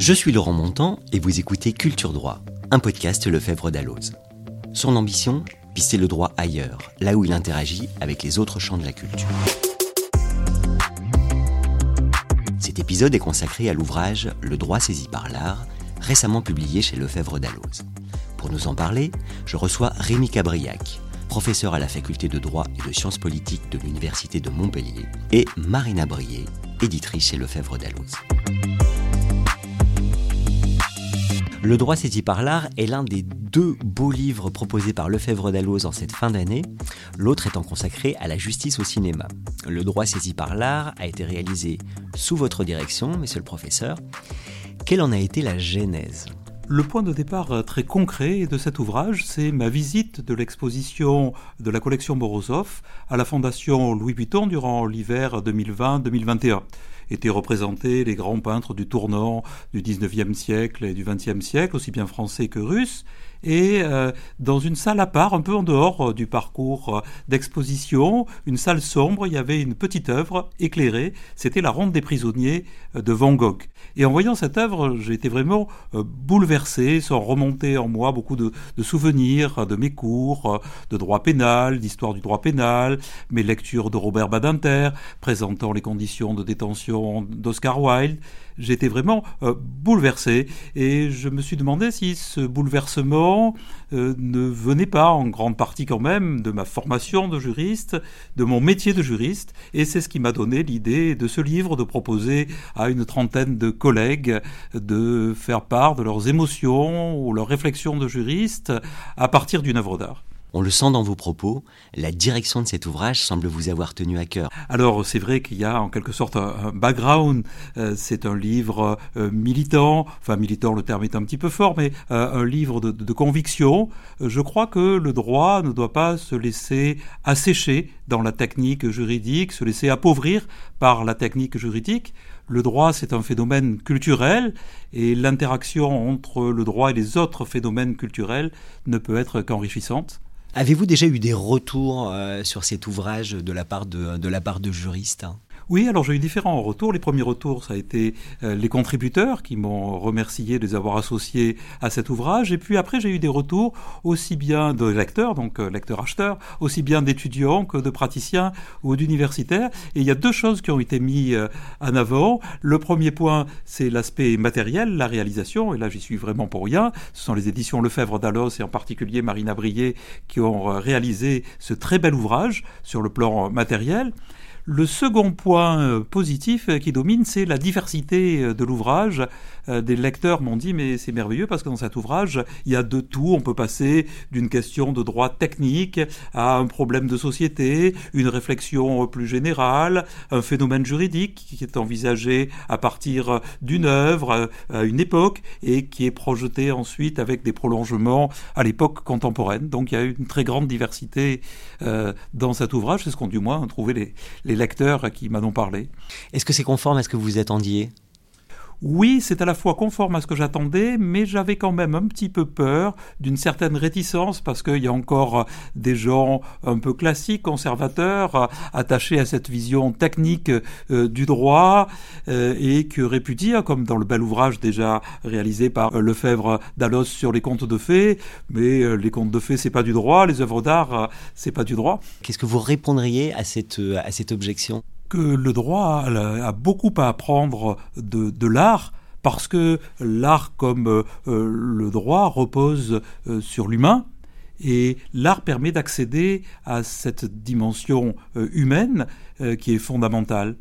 Je suis Laurent Montant et vous écoutez Culture Droit, un podcast Lefebvre d'Alloz. Son ambition Pisser le droit ailleurs, là où il interagit avec les autres champs de la culture. Cet épisode est consacré à l'ouvrage Le droit saisi par l'art, récemment publié chez Lefebvre d'Alloz. Pour nous en parler, je reçois Rémi Cabriac, professeur à la faculté de droit et de sciences politiques de l'Université de Montpellier, et Marina Brier, éditrice chez Lefebvre d'Alloz. Le droit saisi par l'art est l'un des deux beaux livres proposés par Lefebvre Dalloz en cette fin d'année, l'autre étant consacré à la justice au cinéma. Le droit saisi par l'art a été réalisé sous votre direction, monsieur le professeur. Quelle en a été la genèse? Le point de départ très concret de cet ouvrage, c'est ma visite de l'exposition de la collection Morozov à la Fondation Louis Vuitton durant l'hiver 2020-2021 étaient représentés les grands peintres du tournant du 19e siècle et du 20e siècle, aussi bien français que russes, et euh, dans une salle à part, un peu en dehors euh, du parcours euh, d'exposition, une salle sombre, il y avait une petite œuvre éclairée, c'était la Ronde des prisonniers de Van Gogh. Et en voyant cette œuvre, j'ai été vraiment bouleversé, sans remonter en moi beaucoup de, de, souvenirs de mes cours de droit pénal, d'histoire du droit pénal, mes lectures de Robert Badinter, présentant les conditions de détention d'Oscar Wilde j'étais vraiment euh, bouleversé et je me suis demandé si ce bouleversement euh, ne venait pas en grande partie quand même de ma formation de juriste, de mon métier de juriste et c'est ce qui m'a donné l'idée de ce livre de proposer à une trentaine de collègues de faire part de leurs émotions ou leurs réflexions de juriste à partir d'une œuvre d'art. On le sent dans vos propos, la direction de cet ouvrage semble vous avoir tenu à cœur. Alors c'est vrai qu'il y a en quelque sorte un, background, euh, c'est un livre euh, militant, enfin militant le terme est un petit peu fort, mais euh, un livre de, de, conviction. Je crois que le droit ne doit pas se laisser assécher dans la technique juridique, se laisser appauvrir par la technique juridique. Le droit, c'est un phénomène culturel et l'interaction entre le droit et les autres phénomènes culturels ne peut être qu'enrichissante. Avez-vous déjà eu des retours euh, sur cet ouvrage de la part de, de, la part de juristes? Oui, alors j'ai eu différents retours. Les premiers retours, ça a été euh, les contributeurs qui m'ont remercié de les avoir associés à cet ouvrage. Et puis après, j'ai eu des retours aussi bien de lecteurs, donc euh, lecteurs-acheteurs, aussi bien d'étudiants que de praticiens ou d'universitaires. Et il y a deux choses qui ont été mises euh, en avant. Le premier point, c'est l'aspect matériel, la réalisation. Et là, j'y suis vraiment pour rien. Ce sont les éditions Lefebvre d'Allos et en particulier Marina Brier qui ont réalisé ce très bel ouvrage sur le plan matériel. Le second point euh, positif euh, qui domine, c'est la diversité euh, de l'ouvrage. Des lecteurs m'ont dit mais c'est merveilleux parce que dans cet ouvrage, il y a de tout. On peut passer d'une question de droit technique à un problème de société, une réflexion plus générale, un phénomène juridique qui est envisagé à partir d'une œuvre, à une époque, et qui est projeté ensuite avec des prolongements à l'époque contemporaine. Donc il y a une très grande diversité dans cet ouvrage. C'est ce qu'ont du moins trouvé les, les lecteurs qui m'en ont parlé. Est-ce que c'est conforme à ce que vous attendiez? Oui, c'est à la fois conforme à ce que j'attendais, mais j'avais quand même un petit peu peur d'une certaine réticence parce qu'il y a encore des gens un peu classiques, conservateurs, attachés à cette vision technique euh, du droit euh, et qui répudient, hein, comme dans le bel ouvrage déjà réalisé par euh, Lefebvre d'Allos sur les contes de fées, mais les contes de fées c'est pas du droit, les œuvres d'art c'est pas du droit. Qu'est-ce que vous répondriez à cette, à cette objection? Que le droit a, beaucoup à apprendre de, l'art parce que l'art comme euh, le droit repose euh, sur l'humain et l'art permet d'accéder à cette dimension euh, humaine qui est fondamentale.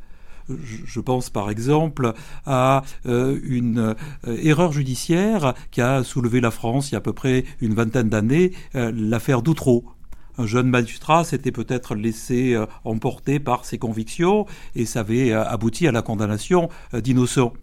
Je pense par exemple à une erreur judiciaire qui a soulevé la France il y a à peu près une vingtaine d'années, l'affaire d'Outreau un jeune magistrat s'était peut-être laissé euh, emporter par ses convictions et ça avait euh, abouti à la condamnation euh, d'innocents.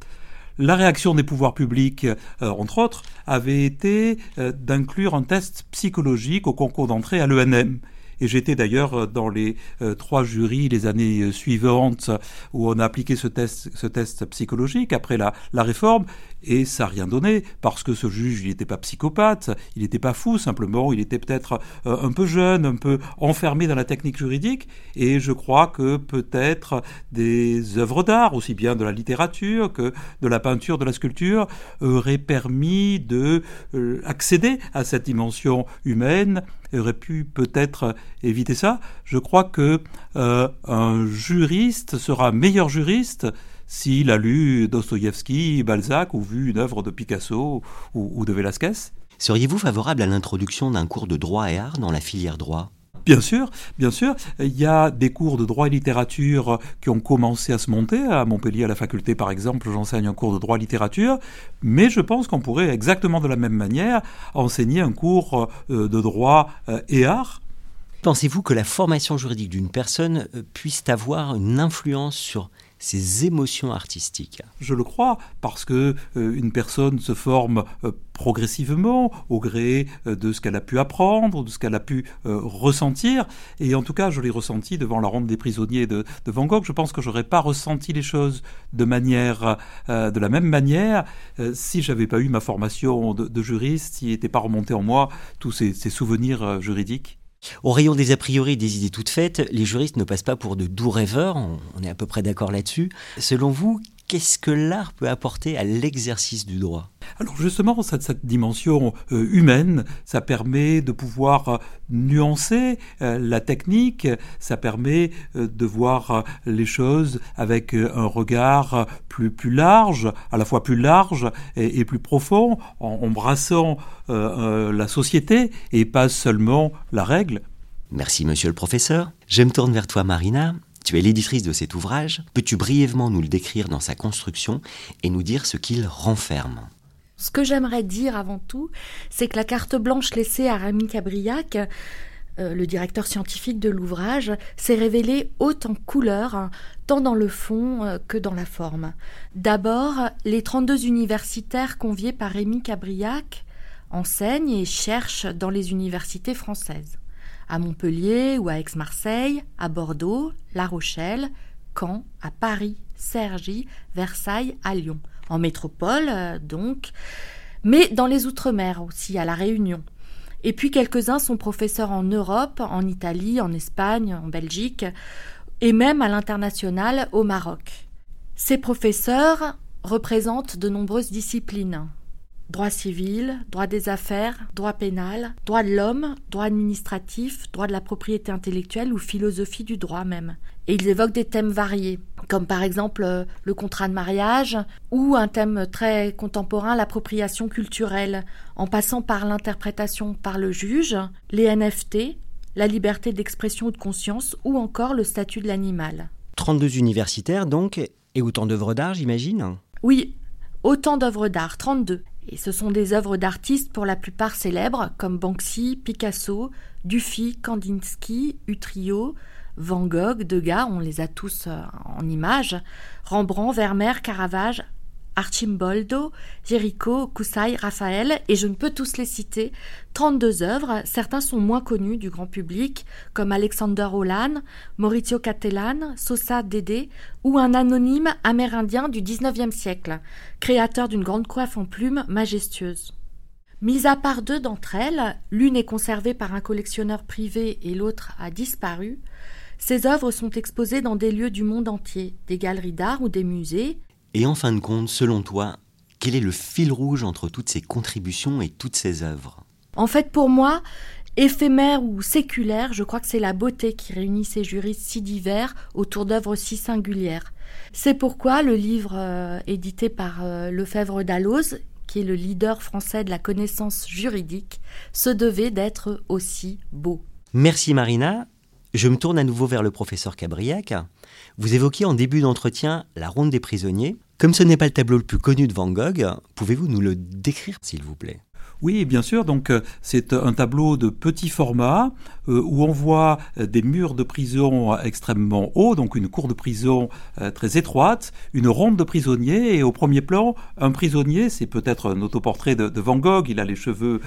La réaction des pouvoirs publics, entre autres, avait été d'inclure un test psychologique au concours d'entrée à l'ENM. Et j'étais d'ailleurs dans les euh, trois jurys les années suivantes où on a appliqué ce test, psychologique après la, réforme. Et ça n'a rien donné, parce que ce juge, il n'était pas psychopathe, il n'était pas fou, simplement, il était peut-être euh, un peu jeune, un peu enfermé dans la technique juridique. Et je crois que peut-être des œuvres d'art, aussi bien de la littérature que de la peinture, de la sculpture, auraient permis de euh, accéder à cette dimension humaine aurait pu peut-être éviter ça. Je crois que euh, un juriste sera meilleur juriste s'il a lu Dostoïevski, Balzac ou vu une œuvre de Picasso ou, de Velázquez. Seriez-vous favorable à l'introduction d'un cours de droit et art dans la filière droit? Bien sûr, bien sûr. Il y a des cours de droit et littérature qui ont commencé à se monter. À Montpellier, à la faculté, par exemple, j'enseigne un cours de droit et littérature. Mais je pense qu'on pourrait exactement de la même manière enseigner un cours euh, de droit euh, et art. Pensez-vous que la formation juridique d'une personne euh, puisse avoir une influence sur ses émotions artistiques Je le crois, parce que euh, une personne se forme euh, progressivement au gré euh, de ce qu'elle a pu apprendre, de ce qu'elle a pu ressentir. Et en tout cas, je l'ai ressenti devant la ronde des prisonniers de, Van Gogh. Je pense que j'aurais pas ressenti les choses de manière, de la même manière, si j'avais pas eu ma formation de, juriste, s'il n'était pas remonté en moi tous ces souvenirs juridiques. Au rayon des a priori des idées toutes faites, les juristes ne passent pas pour de doux rêveurs, on est à peu près d'accord là-dessus. Selon vous, qu'est-ce que l'art peut apporter à l'exercice du droit? Alors justement, cette, dimension euh, humaine, ça permet de pouvoir euh, nuancer euh, la technique, ça permet de voir les choses avec un regard plus, plus large, à la fois plus large et, plus profond, en embrassant la société et pas seulement la règle. Merci monsieur le professeur. Je me tourne vers toi Marina. Tu es l'éditrice de cet ouvrage. Peux-tu brièvement nous le décrire dans sa construction et nous dire ce qu'il renferme? Ce que j'aimerais dire avant tout, c'est que la carte blanche laissée à Rémi Cabriac, euh, le directeur scientifique de l'ouvrage, s'est révélée haute en couleurs, tant dans le fond euh, que dans la forme. D'abord, les 32 universitaires conviés par Rémi Cabriac enseignent et cherchent dans les universités françaises à Montpellier ou à Aix-Marseille, à Bordeaux, La Rochelle, Caen, à Paris, Cergy, Versailles, à Lyon. En métropole, euh, donc, mais dans les Outre-mer aussi, à La Réunion. Et puis quelques-uns sont professeurs en Europe, en Italie, en Espagne, en Belgique, et même à l'international au Maroc. Ces professeurs représentent de nombreuses disciplines droit civil, droit des affaires, droit pénal, droit de l'homme, droit administratif, droit de la propriété intellectuelle ou philosophie du droit même. Et ils évoquent des thèmes variés, comme par exemple euh, le contrat de mariage ou un thème très contemporain, l'appropriation culturelle, en passant par l'interprétation par le juge, les NFT, la liberté d'expression ou de conscience ou encore le statut de l'animal. 32 universitaires donc, et autant d'œuvres d'art j'imagine? Oui, autant d'œuvres d'art, 32. Et ce sont des œuvres d'artistes pour la plupart célèbres, comme Banksy, Picasso, Dufy, Kandinsky, Utrio, Van Gogh, Degas, on les a tous euh, en images, Rembrandt, Vermeer, Caravage, Archimboldo, Jericho, Kusai, Raphaël, et je ne peux tous les citer. 32 œuvres, certains sont moins connus du grand public, comme Alexander Holland, Maurizio Cattelan, Sosa Dede, ou un anonyme amérindien du XIXe siècle, créateur d'une grande coiffe en plumes majestueuse. Mis à part deux d'entre elles, l'une est conservée par un collectionneur privé et l'autre a disparu, ces œuvres sont exposées dans des lieux du monde entier, des galeries d'art ou des musées, et en fin de compte, selon toi, quel est le fil rouge entre toutes ces contributions et toutes ces œuvres? En fait, pour moi, éphémère ou séculaire, je crois que c'est la beauté qui réunit ces juristes si divers autour d'œuvres si singulières. C'est pourquoi le livre euh, édité par euh, Lefebvre Dalloz, qui est le leader français de la connaissance juridique, se devait d'être aussi beau. Merci Marina. Je me tourne à nouveau vers le professeur Cabriac. Vous évoquiez en début d'entretien la ronde des prisonniers. Comme ce n'est pas le tableau le plus connu de Van Gogh, pouvez-vous nous le décrire s'il vous plaît? Oui, bien sûr. Donc, euh, c'est un tableau de petit format euh, où on voit euh, des murs de prison extrêmement hauts, donc une cour de prison très étroite, une ronde de prisonniers et au premier plan, un prisonnier, c'est peut-être un autoportrait de, Van Gogh, il a les cheveux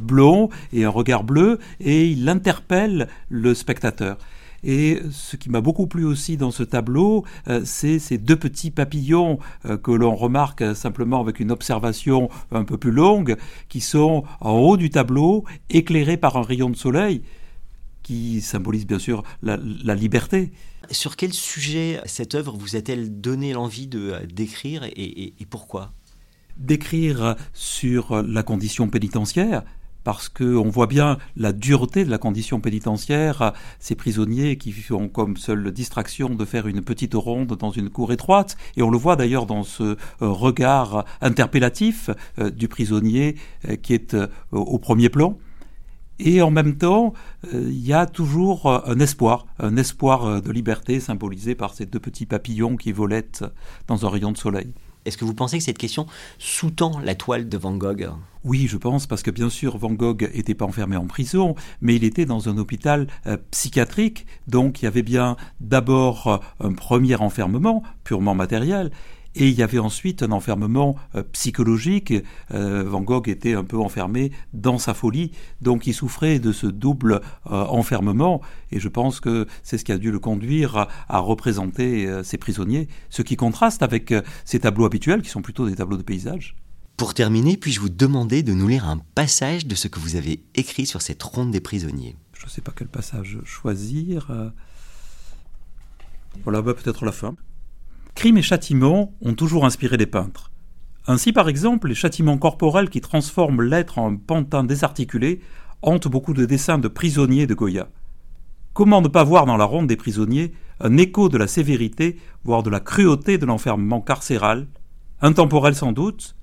blonds et un regard bleu et il interpelle le spectateur. Et ce qui m'a beaucoup plu aussi dans ce tableau, euh, c'est ces deux petits papillons euh, que l'on remarque simplement avec une observation un peu plus longue, qui sont en haut du tableau, éclairés par un rayon de soleil qui symbolise bien sûr la, liberté. Sur quel sujet cette œuvre vous a-t-elle donné l'envie de d'écrire et pourquoi? D'écrire sur la condition pénitentiaire, parce qu'on voit bien la dureté de la condition pénitentiaire, ces prisonniers qui ont comme seule distraction de faire une petite ronde dans une cour étroite, et on le voit d'ailleurs dans ce euh, regard interpellatif euh, du prisonnier euh, qui est au premier plan. Et en même temps, il y a toujours un espoir, un espoir de liberté symbolisé par ces deux petits papillons qui volettent dans un rayon de soleil. Est-ce que vous pensez que cette question sous-tend la toile de Van Gogh? Oui, je pense, parce que bien sûr, Van Gogh n'était pas enfermé en prison, mais il était dans un hôpital euh, psychiatrique, donc il y avait bien d'abord euh, un premier enfermement, purement matériel, et il y avait ensuite un enfermement euh, psychologique. Euh, Van Gogh était un peu enfermé dans sa folie, donc il souffrait de ce double euh, enfermement. Et je pense que c'est ce qui a dû le conduire à, représenter ces prisonniers, ce qui contraste avec ces tableaux habituels qui sont plutôt des tableaux de paysage. Pour terminer, puis-je vous demander de nous lire un passage de ce que vous avez écrit sur cette ronde des prisonniers? Je ne sais pas quel passage choisir. Voilà, bah, peut-être la fin. Crime et châtiment ont toujours inspiré les peintres. Ainsi, par exemple, les châtiments corporels qui transforment l'être en pantin désarticulé hantent beaucoup de dessins de prisonniers de Goya. Comment ne pas voir dans la ronde des prisonniers un écho de la sévérité, voire de la cruauté de l'enfermement carcéral, intemporel sans doute,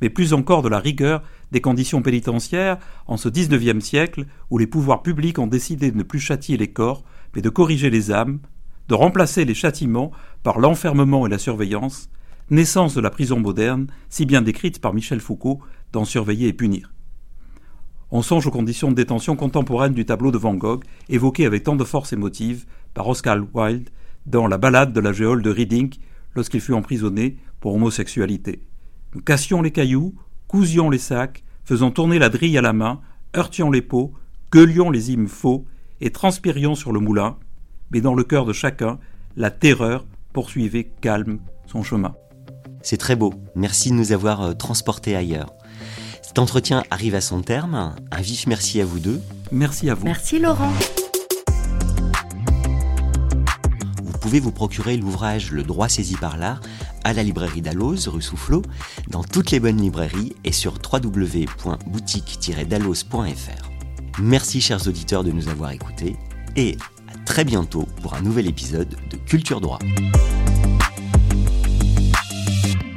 mais plus encore de la rigueur des conditions pénitentiaires en ce XIXe siècle où les pouvoirs publics ont décidé de ne plus châtier les corps, mais de corriger les âmes, de remplacer les châtiments par l'enfermement et la surveillance, naissance de la prison moderne, si bien décrite par Michel Foucault dans Surveiller et punir. On songe aux conditions de détention contemporaines du tableau de Van Gogh, évoqué avec tant de force émotive par Oscar Wilde dans La balade de la géole de Reading lorsqu'il fut emprisonné pour homosexualité. Nous cassions les cailloux, cousions les sacs, faisant tourner la drille à la main, heurtions les pots, gueulions les hymnes faux et transpirions sur le moulin, mais dans le cœur de chacun, la terreur poursuivait calme son chemin. C'est très beau. Merci de nous avoir euh, transportés ailleurs. Cet entretien arrive à son terme. Un vif merci à vous deux. Merci à vous. Merci Laurent. Vous pouvez vous procurer l'ouvrage Le droit saisi par l'art à la librairie Dalloz, rue Soufflot, dans toutes les bonnes librairies et sur www.boutique-dalloz.fr. Merci chers auditeurs de nous avoir écoutés et très bientôt pour un nouvel épisode de Culture Droit.